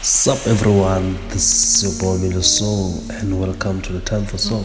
Sup everyone, this is your boy Millow Soul and welcome to the Time for Soul.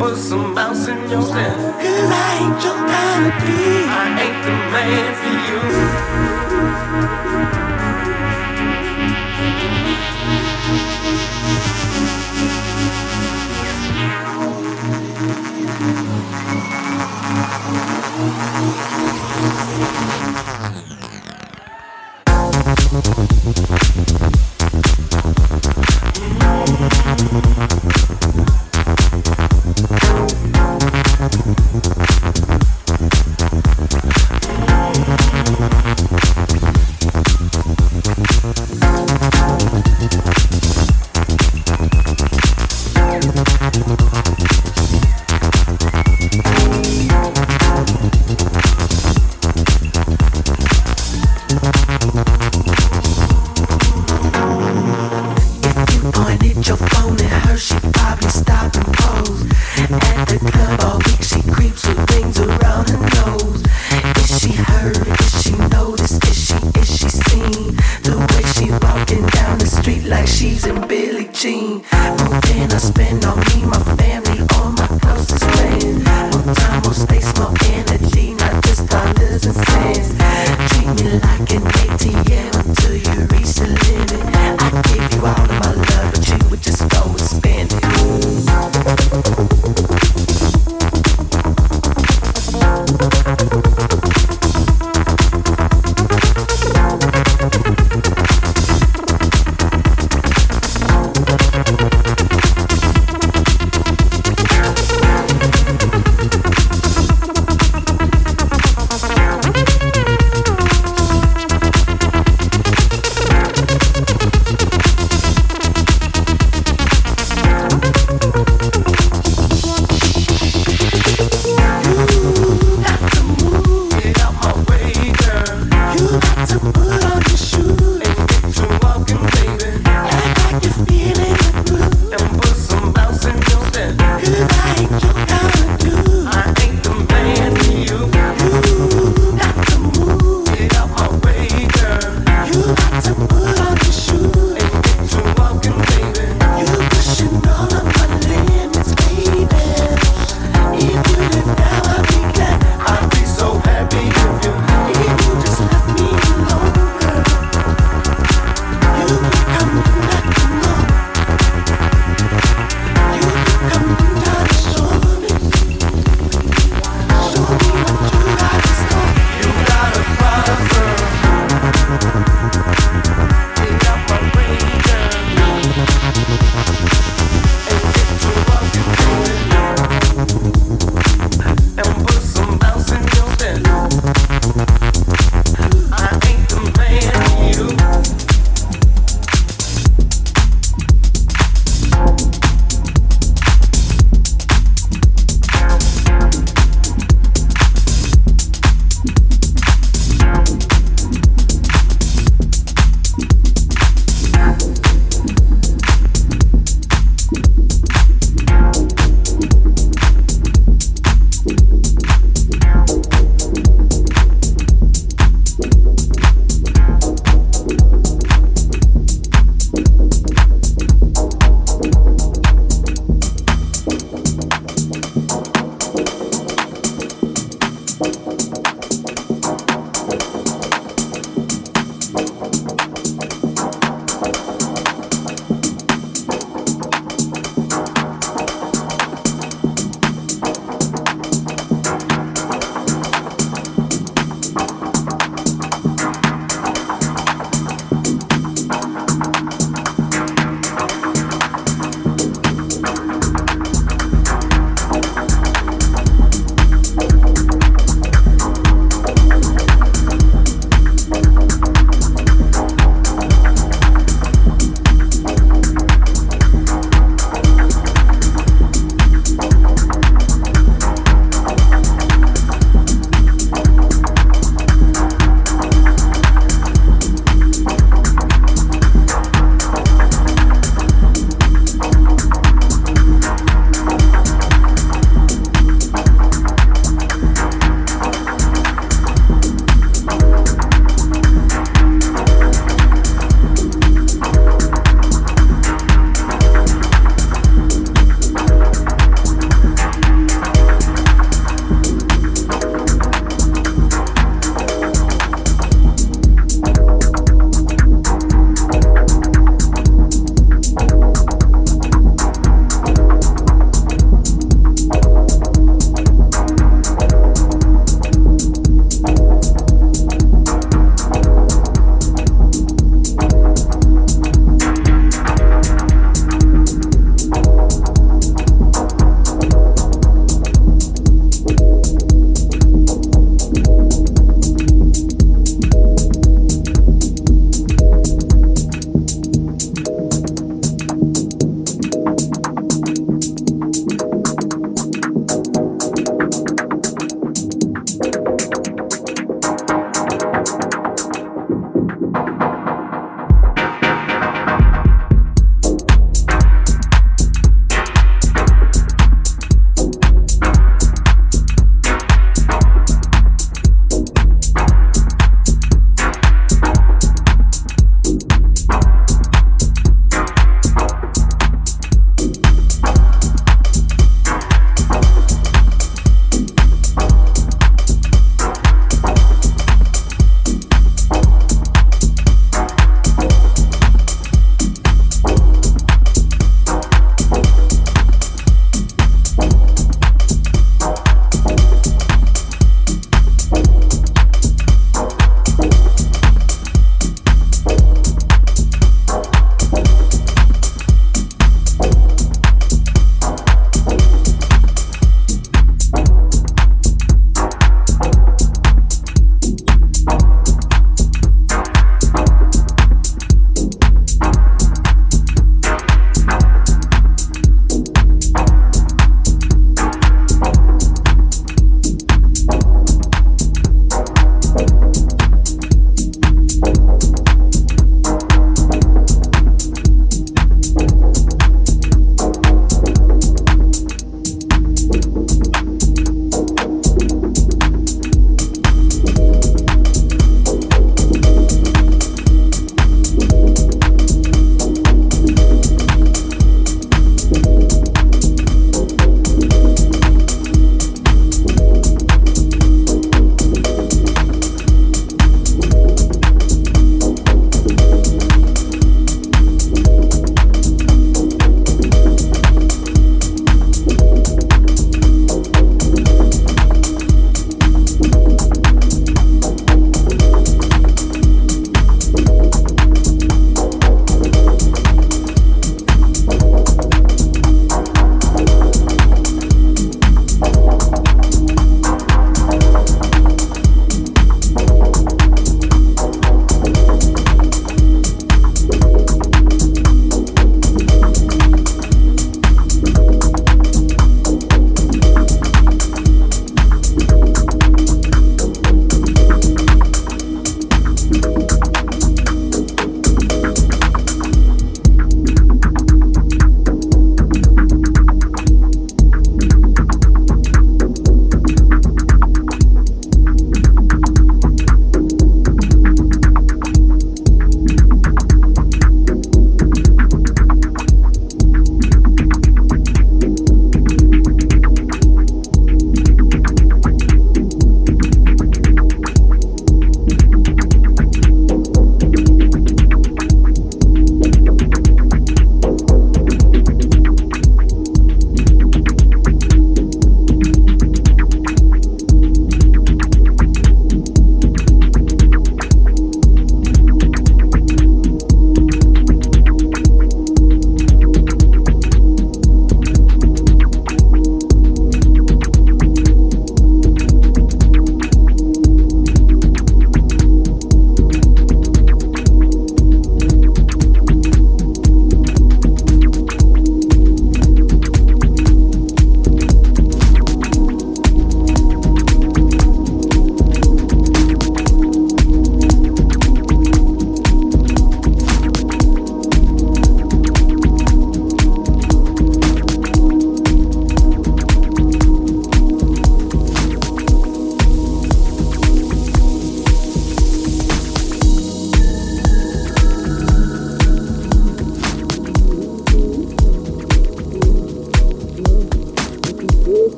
Put some bounce in your head. Cause I ain't your kind of. I ain't the man for you.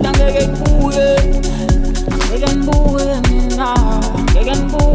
Hasta me gengburen, gengburen, gengburen